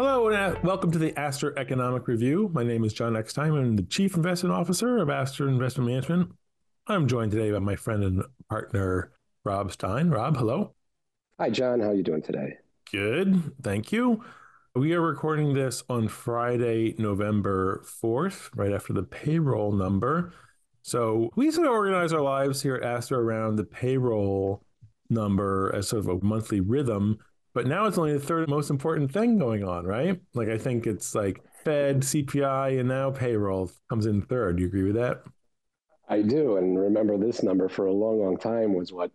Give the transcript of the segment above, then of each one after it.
Hello and uh, welcome to the Astor Economic Review. My name is John Eckstein. I'm the Chief Investment Officer of Astor Investment Management. I'm joined today by my friend and partner Rob Stein. Rob, hello. Hi, John. How are you doing today? Good, thank you. We are recording this on Friday, November 4th, right after the payroll number. So we sort of organize our lives here at Astor around the payroll number as sort of a monthly rhythm. But now it's only the third most important thing going on, right? Like I think it's like Fed, CPI, and now payroll comes in third. Do you agree with that? I do. And remember, this number for a long, long time was what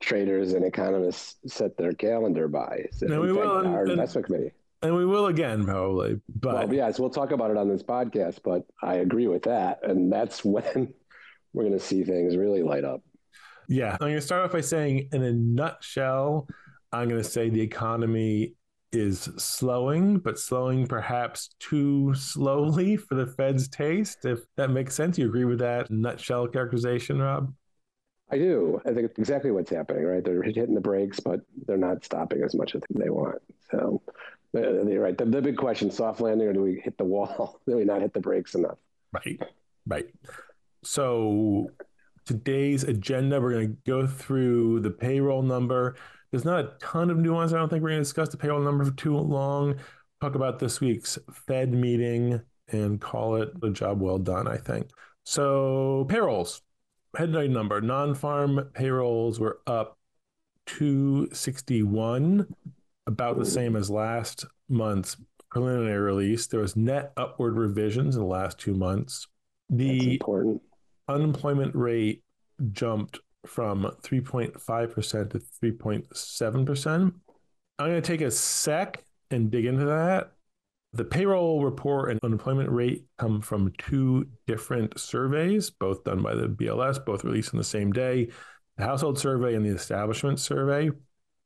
traders and economists set their calendar by. So and we will. Our and, investment committee. And we will again, probably. But well, yes, we'll talk about it on this podcast. But I agree with that, and that's when we're going to see things really light up. Yeah, I'm going to start off by saying, in a nutshell, I'm going to say the economy is slowing, but slowing perhaps too slowly for the Fed's taste. If that makes sense, you agree with that nutshell characterization, Rob? I do. I think it's exactly what's happening, right? They're hitting the brakes, but they're not stopping as much as they want. So, uh, you're right. The, the big question: soft landing, or do we hit the wall? do we not hit the brakes enough? Right. Right. So, today's agenda, we're going to go through the payroll number. There's not a ton of nuance. I don't think we're going to discuss the payroll number for too long. Talk about this week's Fed meeting and call it a job well done, I think. So, payrolls, headline number non farm payrolls were up 261, about the same as last month's preliminary release. There was net upward revisions in the last two months. The unemployment rate jumped from 3.5% to 3.7%. I'm going to take a sec and dig into that. The payroll report and unemployment rate come from two different surveys, both done by the BLS, both released on the same day the household survey and the establishment survey.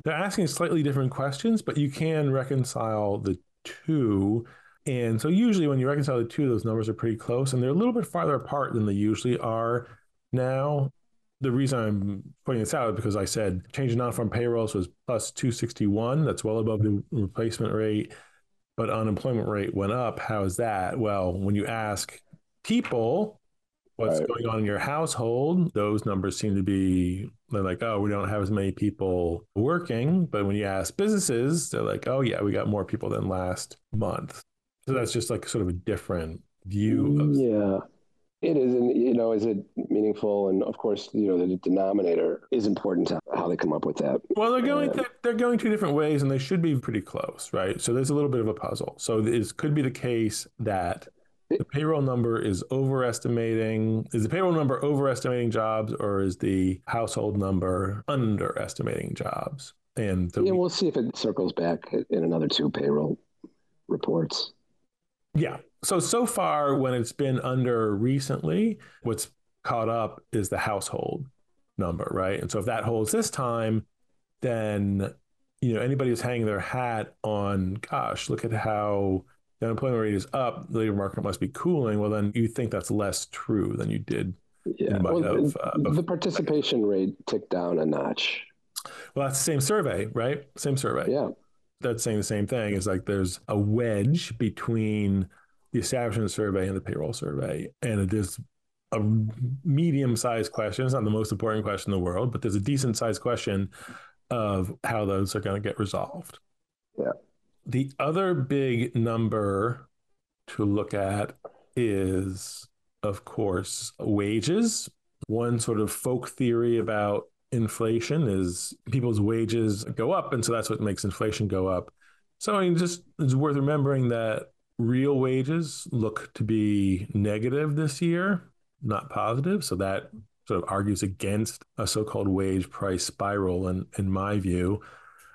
They're asking slightly different questions, but you can reconcile the two. And so, usually, when you reconcile the two, those numbers are pretty close and they're a little bit farther apart than they usually are now the reason I'm pointing this out is because I said change in non-farm payrolls was plus 261. That's well above the replacement rate, but unemployment rate went up. How is that? Well, when you ask people what's right. going on in your household, those numbers seem to be they're like, oh, we don't have as many people working. But when you ask businesses, they're like, oh yeah, we got more people than last month. So that's just like sort of a different view of yeah it is, and you know, is it meaningful? And of course, you know, the denominator is important to how they come up with that. Well, they're going uh, they're going two different ways, and they should be pretty close, right? So there's a little bit of a puzzle. So it could be the case that the payroll number is overestimating. Is the payroll number overestimating jobs, or is the household number underestimating jobs? And yeah, we, we'll see if it circles back in another two payroll reports. Yeah, so, so far, when it's been under recently, what's caught up is the household number, right? And so if that holds this time, then you know anybody who's hanging their hat on, gosh, look at how the unemployment rate is up, the labor market must be cooling. Well, then you think that's less true than you did. Yeah, well, of, uh, the participation rate ticked down a notch. Well, that's the same survey, right? Same survey. Yeah, that's saying the same thing. Is like there's a wedge between the establishment survey and the payroll survey. And it is a medium sized question. It's not the most important question in the world, but there's a decent sized question of how those are going to get resolved. Yeah. The other big number to look at is, of course, wages. One sort of folk theory about inflation is people's wages go up, and so that's what makes inflation go up. So I mean, just it's worth remembering that real wages look to be negative this year, not positive. So that sort of argues against a so-called wage price spiral in, in my view.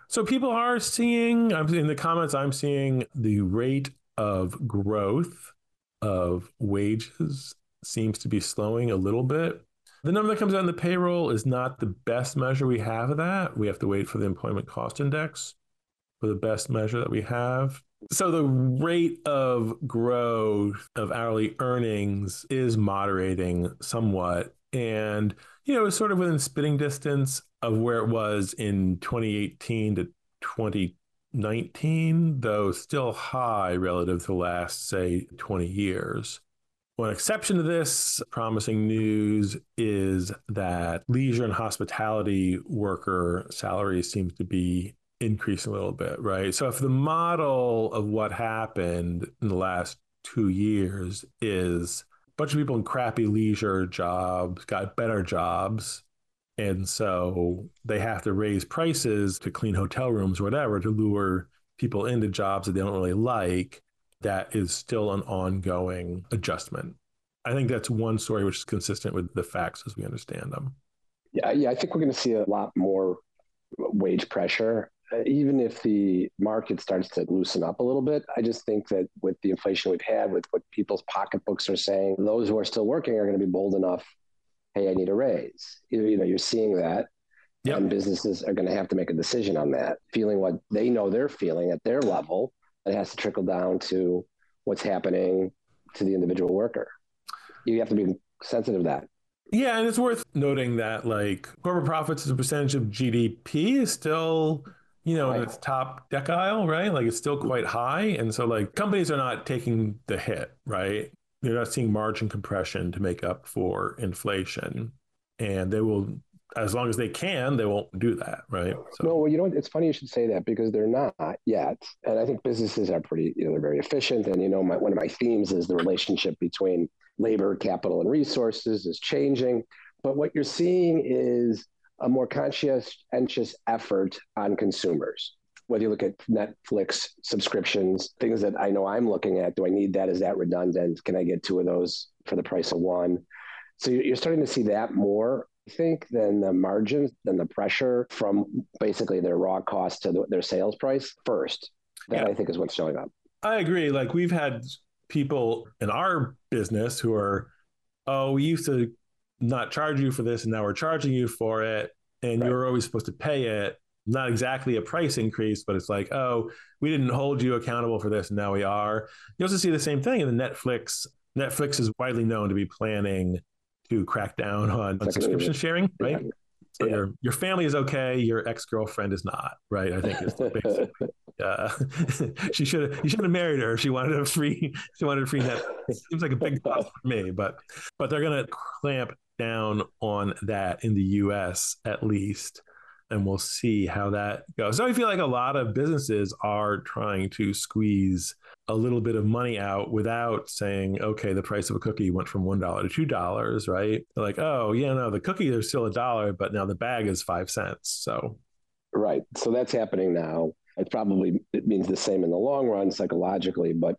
So people are seeing, I'm in the comments, I'm seeing the rate of growth of wages seems to be slowing a little bit. The number that comes out in the payroll is not the best measure we have of that. We have to wait for the employment cost index for the best measure that we have. So the rate of growth of hourly earnings is moderating somewhat. And, you know, it's sort of within spitting distance of where it was in 2018 to 2019, though still high relative to the last, say, 20 years. One exception to this promising news is that leisure and hospitality worker salaries seem to be increasing a little bit, right? So if the model of what happened in the last two years is a bunch of people in crappy leisure jobs got better jobs and so they have to raise prices to clean hotel rooms or whatever to lure people into jobs that they don't really like. That is still an ongoing adjustment. I think that's one story which is consistent with the facts as we understand them. Yeah, yeah, I think we're going to see a lot more wage pressure, even if the market starts to loosen up a little bit. I just think that with the inflation we've had, with what people's pocketbooks are saying, those who are still working are going to be bold enough hey, I need a raise. You, you know, you're seeing that. Yep. And businesses are going to have to make a decision on that, feeling what they know they're feeling at their level. It has to trickle down to what's happening to the individual worker. You have to be sensitive to that. Yeah, and it's worth noting that like corporate profits as a percentage of GDP is still, you know, in its top decile, right? Like it's still quite high. And so like companies are not taking the hit, right? You're not seeing margin compression to make up for inflation. And they will, as long as they can, they won't do that, right? So. No, well, you know, it's funny you should say that because they're not yet. And I think businesses are pretty, you know, they're very efficient. And, you know, my, one of my themes is the relationship between labor, capital, and resources is changing. But what you're seeing is a more conscientious effort on consumers whether you look at Netflix subscriptions, things that I know I'm looking at, do I need that? Is that redundant? Can I get two of those for the price of one? So you're starting to see that more, I think, than the margins, than the pressure from basically their raw cost to the, their sales price first. That yeah. I think is what's showing up. I agree. Like we've had people in our business who are, oh, we used to not charge you for this and now we're charging you for it. And right. you're always supposed to pay it not exactly a price increase, but it's like, oh, we didn't hold you accountable for this, and now we are. You also see the same thing in the Netflix. Netflix is widely known to be planning to crack down on, on subscription sharing, right? Yeah. Yeah. your your family is okay, your ex girlfriend is not, right? I think is basically. uh, she should have you should have married her. She wanted a free she wanted a free net. Seems like a big cost for me, but but they're gonna clamp down on that in the U.S. at least and we'll see how that goes. So I feel like a lot of businesses are trying to squeeze a little bit of money out without saying, okay, the price of a cookie went from one dollar to two dollars, right? They're like, oh, yeah, no, the cookie is still a dollar, but now the bag is five cents. So, right. So that's happening now. It probably it means the same in the long run psychologically, but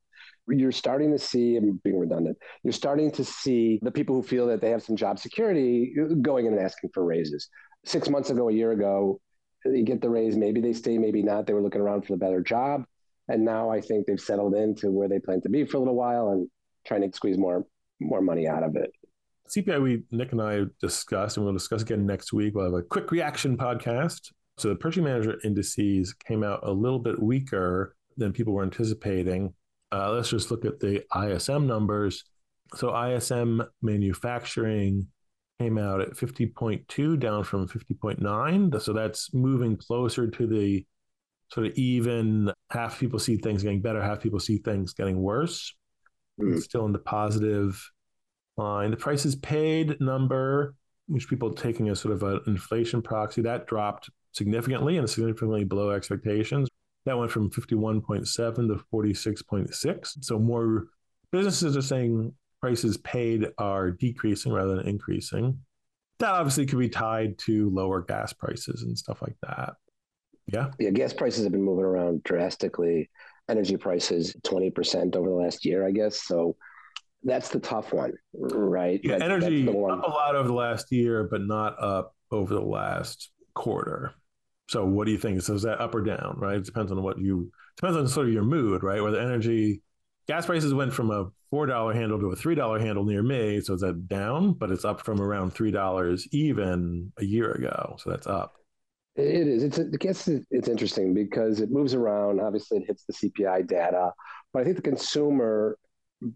you're starting to see, I'm being redundant, you're starting to see the people who feel that they have some job security going in and asking for raises six months ago, a year ago, you get the raise. Maybe they stay, maybe not. They were looking around for the better job. And now I think they've settled into where they plan to be for a little while and trying to squeeze more more money out of it. CPI, we Nick and I discussed, and we'll discuss again next week. We'll have a quick reaction podcast. So the purchasing manager indices came out a little bit weaker than people were anticipating. Uh, let's just look at the ISM numbers. So ISM manufacturing came out at 50.2, down from 50.9. So that's moving closer to the sort of even half people see things getting better, half people see things getting worse. Mm. Still in the positive line. The prices paid number, which people taking as sort of an inflation proxy, that dropped significantly and significantly below expectations. That went from 51.7 to 46.6. So more businesses are saying prices paid are decreasing rather than increasing. That obviously could be tied to lower gas prices and stuff like that. Yeah. Yeah. Gas prices have been moving around drastically. Energy prices 20% over the last year, I guess. So that's the tough one, right? Yeah, that, energy up a lot over the last year, but not up over the last quarter. So what do you think? So is that up or down, right? It depends on what you depends on sort of your mood, right? Where the energy gas prices went from a four dollar handle to a three dollar handle near me, so is that down? But it's up from around three dollars even a year ago, so that's up. It is. It's. I guess it's interesting because it moves around. Obviously, it hits the CPI data, but I think the consumer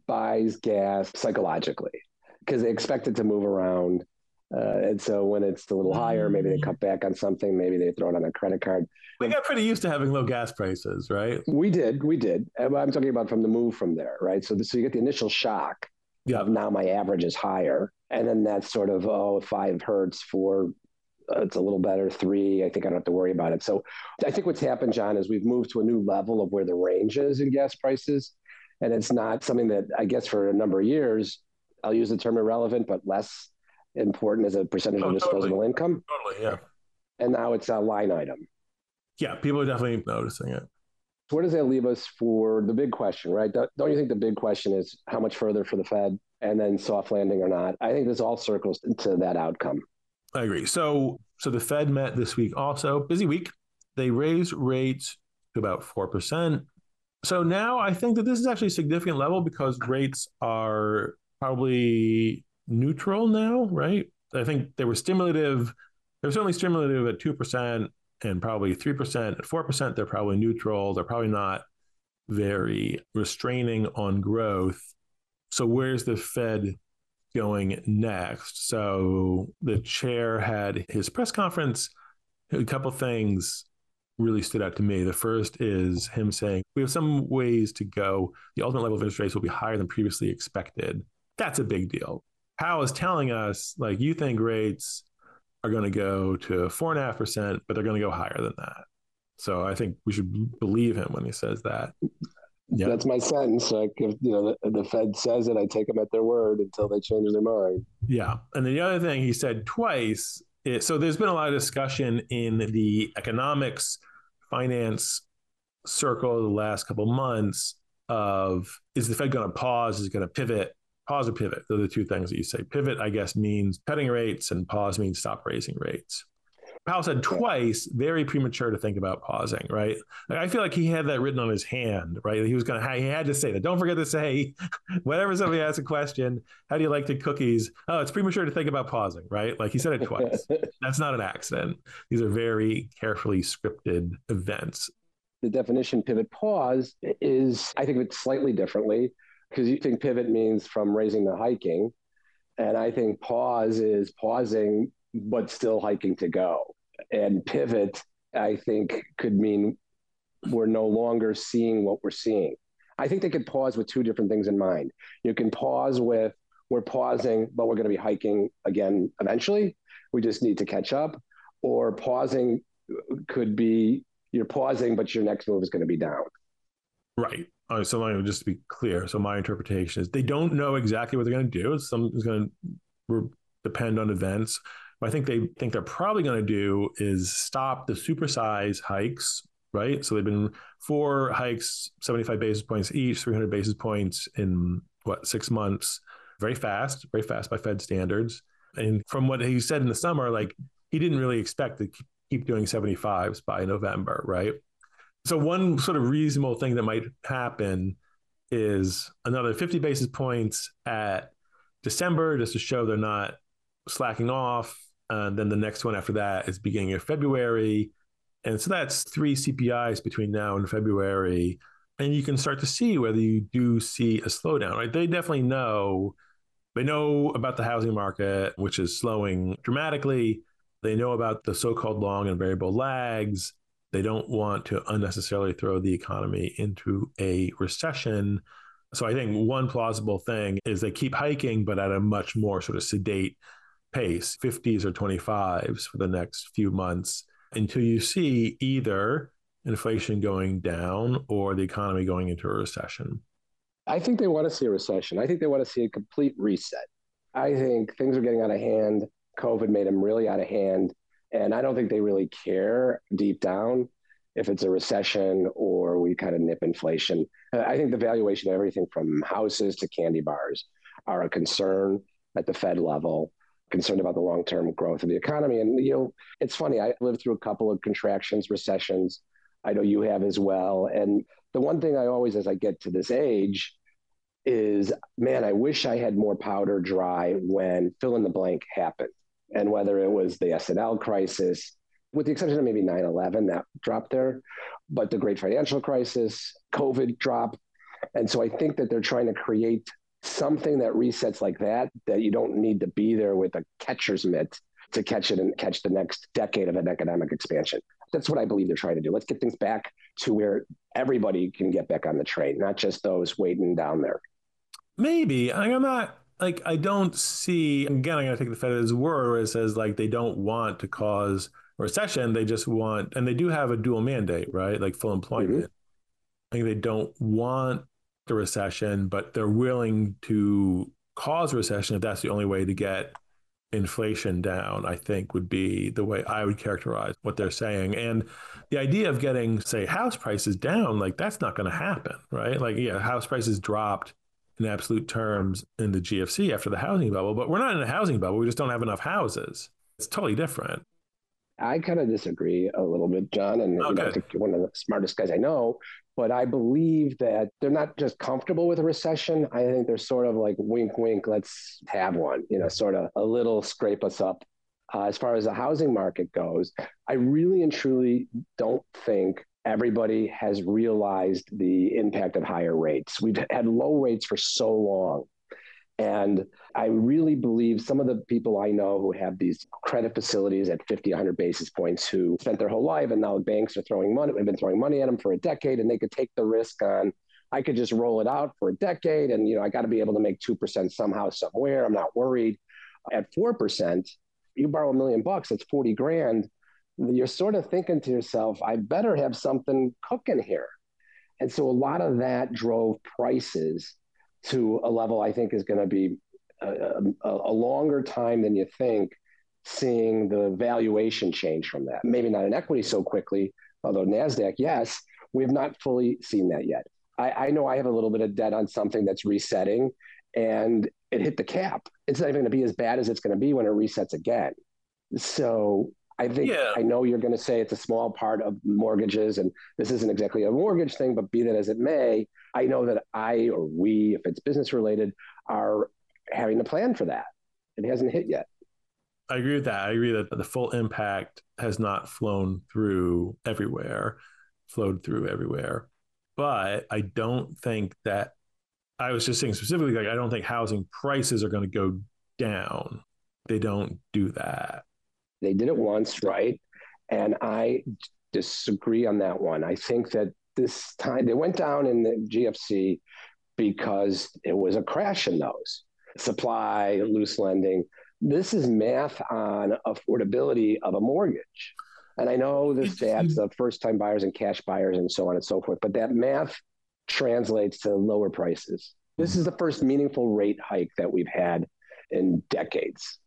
buys gas psychologically because they expect it to move around. Uh, and so when it's a little higher, maybe they cut back on something. Maybe they throw it on a credit card. We got pretty used to having low gas prices, right? We did, we did. I'm talking about from the move from there, right? So, the, so you get the initial shock yeah. of now my average is higher, and then that's sort of oh five hertz for uh, it's a little better three. I think I don't have to worry about it. So I think what's happened, John, is we've moved to a new level of where the range is in gas prices, and it's not something that I guess for a number of years I'll use the term irrelevant, but less important as a percentage oh, of disposable totally. income. Totally, yeah. And now it's a line item. Yeah, people are definitely noticing it. Where does that leave us for the big question, right? Don't you think the big question is how much further for the Fed and then soft landing or not? I think this all circles to that outcome. I agree. So, so the Fed met this week also, busy week. They raised rates to about 4%. So now I think that this is actually a significant level because rates are probably neutral now, right? I think they were stimulative. They were certainly stimulative at 2% and probably 3%. At 4%, they're probably neutral. They're probably not very restraining on growth. So, where's the Fed going next? So, the chair had his press conference. A couple things really stood out to me. The first is him saying, We have some ways to go. The ultimate level of interest rates will be higher than previously expected. That's a big deal. Powell is telling us, like, you think rates are going to go to four and a half percent, but they're going to go higher than that. So I think we should believe him when he says that. Yeah. That's my sentence. Like if you know the, the Fed says it, I take them at their word until they change their mind. Yeah, and the other thing he said twice. Is, so there's been a lot of discussion in the economics, finance circle the last couple months of is the Fed going to pause? Is it going to pivot? pause or pivot. Those are the two things that you say. Pivot, I guess, means cutting rates, and pause means stop raising rates. Powell said twice, very premature to think about pausing, right? Like, I feel like he had that written on his hand, right? He was going to, he had to say that. Don't forget to say, whenever somebody asks a question, how do you like the cookies? Oh, it's premature to think about pausing, right? Like he said it twice. That's not an accident. These are very carefully scripted events. The definition pivot pause is, I think of it slightly differently because you think pivot means from raising to hiking. And I think pause is pausing, but still hiking to go. And pivot, I think, could mean we're no longer seeing what we're seeing. I think they could pause with two different things in mind. You can pause with, we're pausing, but we're going to be hiking again eventually. We just need to catch up. Or pausing could be, you're pausing, but your next move is going to be down. Right. Uh, so me just to be clear. So my interpretation is they don't know exactly what they're going to do. Some is going to depend on events. What I think they think they're probably going to do is stop the supersize hikes. Right. So they've been four hikes, 75 basis points each, 300 basis points in what six months. Very fast, very fast by Fed standards. And from what he said in the summer, like he didn't really expect to keep doing 75s by November. Right. So one sort of reasonable thing that might happen is another 50 basis points at December just to show they're not slacking off. And then the next one after that is beginning of February. And so that's three CPIs between now and February. And you can start to see whether you do see a slowdown, right? They definitely know. They know about the housing market, which is slowing dramatically. They know about the so called long and variable lags. They don't want to unnecessarily throw the economy into a recession. So I think one plausible thing is they keep hiking, but at a much more sort of sedate pace, 50s or 25s for the next few months until you see either inflation going down or the economy going into a recession. I think they want to see a recession. I think they want to see a complete reset. I think things are getting out of hand. COVID made them really out of hand. And I don't think they really care deep down if it's a recession or we kind of nip inflation. Uh, I think the valuation of everything from houses to candy bars are a concern at the Fed level, concerned about the long term growth of the economy. And, you know, it's funny, I lived through a couple of contractions, recessions. I know you have as well. And the one thing I always, as I get to this age, is man, I wish I had more powder dry when fill in the blank happened and whether it was the S&L crisis, with the exception of maybe 9 11, that dropped there, but the great financial crisis, COVID dropped. And so I think that they're trying to create something that resets like that, that you don't need to be there with a catcher's mitt to catch it and catch the next decade of an economic expansion. That's what I believe they're trying to do. Let's get things back to where everybody can get back on the train, not just those waiting down there. Maybe. I'm not like I don't see again, I'm gonna take the Fed at his word where it says like they don't want to cause recession. They just want and they do have a dual mandate, right? Like full employment. Mm-hmm. I think they don't want the recession, but they're willing to cause recession if that's the only way to get inflation down, I think would be the way I would characterize what they're saying. And the idea of getting, say, house prices down, like that's not going to happen, right? Like, yeah, house prices dropped in absolute terms in the GFC after the housing bubble, but we're not in a housing bubble. We just don't have enough houses. It's totally different. I kind of disagree a little bit, John, and okay. you know, one of the smartest guys I know. But I believe that they're not just comfortable with a recession. I think they're sort of like wink, wink, let's have one, you know, sort of a little scrape us up. Uh, as far as the housing market goes, I really and truly don't think everybody has realized the impact of higher rates. We've had low rates for so long. And I really believe some of the people I know who have these credit facilities at 50, 100 basis points who spent their whole life and now banks are throwing money, have been throwing money at them for a decade and they could take the risk on, I could just roll it out for a decade and, you know, I got to be able to make 2% somehow, somewhere. I'm not worried. At 4%, you borrow a million bucks, that's 40 grand. You're sort of thinking to yourself, I better have something cooking here. And so a lot of that drove prices to a level I think is going to be a, a, a, longer time than you think seeing the valuation change from that. Maybe not in equity so quickly, although NASDAQ, yes, we have not fully seen that yet. I, I know I have a little bit of debt on something that's resetting and it hit the cap. It's not even going to be as bad as it's going to be when it resets again. So I think yeah. I know you're going to say it's a small part of mortgages, and this isn't exactly a mortgage thing, but be that as it may, I know that I or we, if it's business related, are having a plan for that. It hasn't hit yet. I agree with that. I agree that the full impact has not flown through everywhere, flowed through everywhere. But I don't think that I was just saying specifically, like, I don't think housing prices are going to go down. They don't do that. They did it once, right? And I disagree on that one. I think that this time they went down in the GFC because it was a crash in those supply, loose lending. This is math on affordability of a mortgage. And I know the stats of first time buyers and cash buyers and so on and so forth, but that math translates to lower prices. This is the first meaningful rate hike that we've had in decades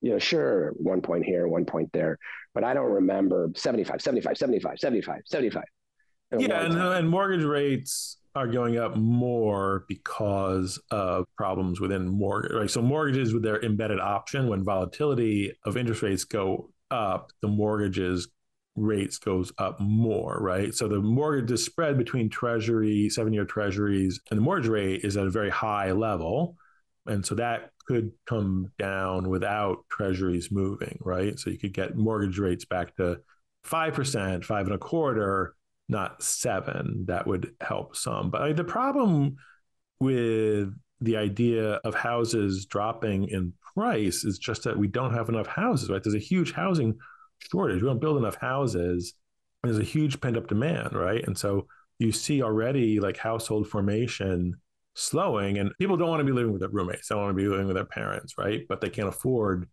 you know, sure, one point here, one point there, but I don't remember 75, 75, 75, 75, 75. Yeah, and, and mortgage rates are going up more because of problems within mortgage. Right, so mortgages with their embedded option, when volatility of interest rates go up, the mortgages rates goes up more, right? So the mortgage the spread between treasury, seven year treasuries and the mortgage rate is at a very high level. And so that could come down without treasuries moving, right? So you could get mortgage rates back to 5%, five and a quarter, not seven. That would help some. But the problem with the idea of houses dropping in price is just that we don't have enough houses, right? There's a huge housing shortage. We don't build enough houses. There's a huge pent up demand, right? And so you see already like household formation slowing and people don't want to be living with their roommates. They want to be living with their parents, right? But they can't afford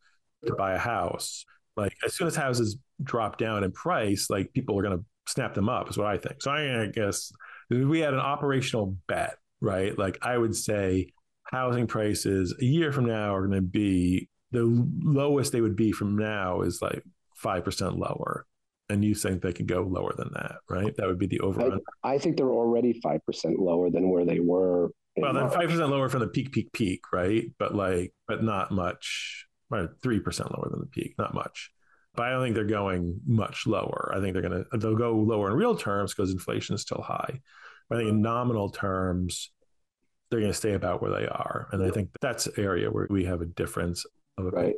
to buy a house. Like as soon as houses drop down in price, like people are going to snap them up is what I think. So I, I guess we had an operational bet, right? Like I would say housing prices a year from now are going to be the lowest they would be from now is like 5% lower and you think they could go lower than that, right? That would be the over. I, I, think they're already five percent lower than where they were well, then five percent lower from the peak, peak, peak, right? But like, but not much. Three percent lower than the peak, not much. But I don't think they're going much lower. I think they're gonna they'll go lower in real terms because inflation is still high. But I think in nominal terms, they're going to stay about where they are. And I think that's an area where we have a difference. Of right.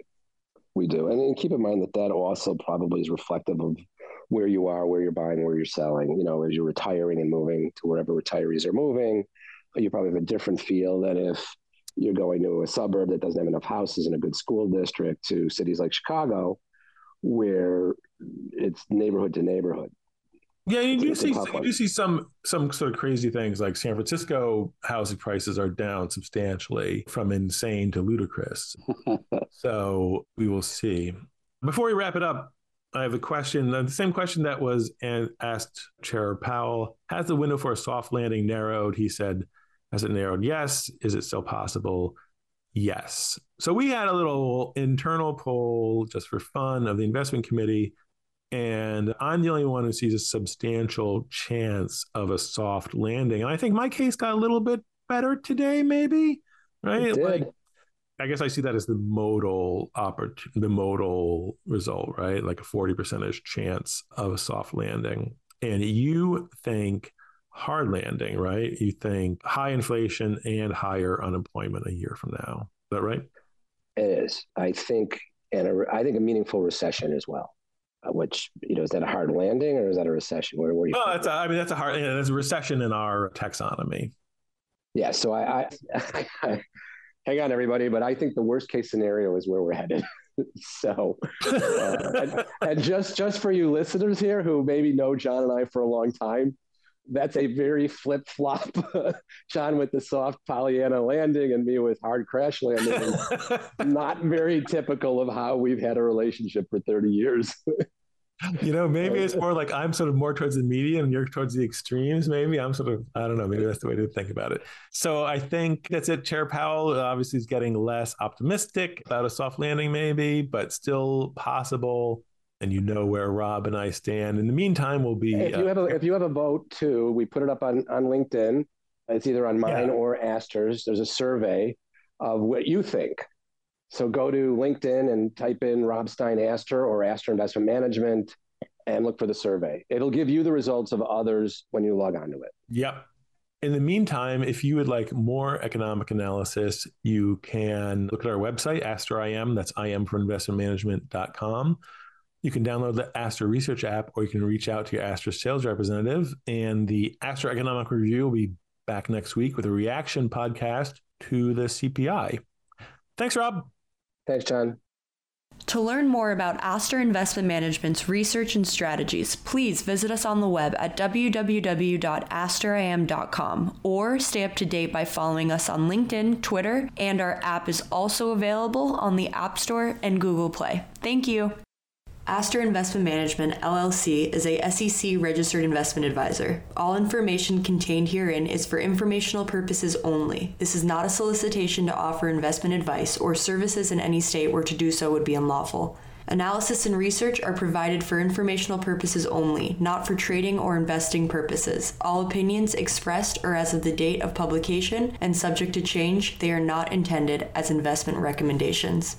We do. And keep in mind that that also probably is reflective of where you are, where you're buying, where you're selling. You know, as you're retiring and moving to wherever retirees are moving, you probably have a different feel than if you're going to a suburb that doesn't have enough houses in a good school district to cities like Chicago, where it's neighborhood to neighborhood. Yeah, you do see you do see some some sort of crazy things like San Francisco housing prices are down substantially from insane to ludicrous. so we will see. Before we wrap it up, I have a question. Uh, the same question that was asked Chair Powell: Has the window for a soft landing narrowed? He said, "Has it narrowed? Yes. Is it still possible? Yes." So we had a little internal poll just for fun of the investment committee and I'm the only one who sees a substantial chance of a soft landing. And I think my case got a little bit better today, maybe. Right? Like, I guess I see that as the modal opportunity, the modal result, right? Like a 40 percentage chance of a soft landing. And you think hard landing, right? You think high inflation and higher unemployment a year from now. Is that right? It is. I think, and a, I think a meaningful recession as well. Uh, which you know is that a hard landing or is that a recession? Where, were you? Well, that's a, I mean that's a hard. Know, there's a recession in our taxonomy. Yeah. So I, I hang on everybody, but I think the worst case scenario is where we're headed. so, uh, and, and just just for you listeners here who maybe know John and I for a long time, that's a very flip flop. John with the soft Pollyanna landing and me with hard crash landing. not very typical of how we've had a relationship for 30 years. you know, maybe it's more like I'm sort of more towards the medium you're towards the extremes. Maybe I'm sort of, I don't know, maybe that's the way to think about it. So I think that's it. Chair Powell uh, obviously is getting less optimistic about a soft landing, maybe, but still possible and you know where Rob and I stand. In the meantime, we'll be. If you uh, have a if you have a vote too, we put it up on on LinkedIn. It's either on mine yeah. or Astor's. There's a survey of what you think. So go to LinkedIn and type in Rob Stein Astor or Astor Investment Management and look for the survey. It'll give you the results of others when you log onto it. Yep. In the meantime, if you would like more economic analysis, you can look at our website, Astor IM. That's im for investmentmanagement.com. You can download the Astor Research app or you can reach out to your Astor sales representative. And the Astor Economic Review will be back next week with a reaction podcast to the CPI. Thanks, Rob. Thanks, John. To learn more about Astor Investment Management's research and strategies, please visit us on the web at www.astorim.com or stay up to date by following us on LinkedIn, Twitter, and our app is also available on the App Store and Google Play. Thank you. Astor Investment Management LLC is a SEC registered investment advisor. All information contained herein is for informational purposes only. This is not a solicitation to offer investment advice or services in any state where to do so would be unlawful. Analysis and research are provided for informational purposes only, not for trading or investing purposes. All opinions expressed are as of the date of publication and subject to change, they are not intended as investment recommendations.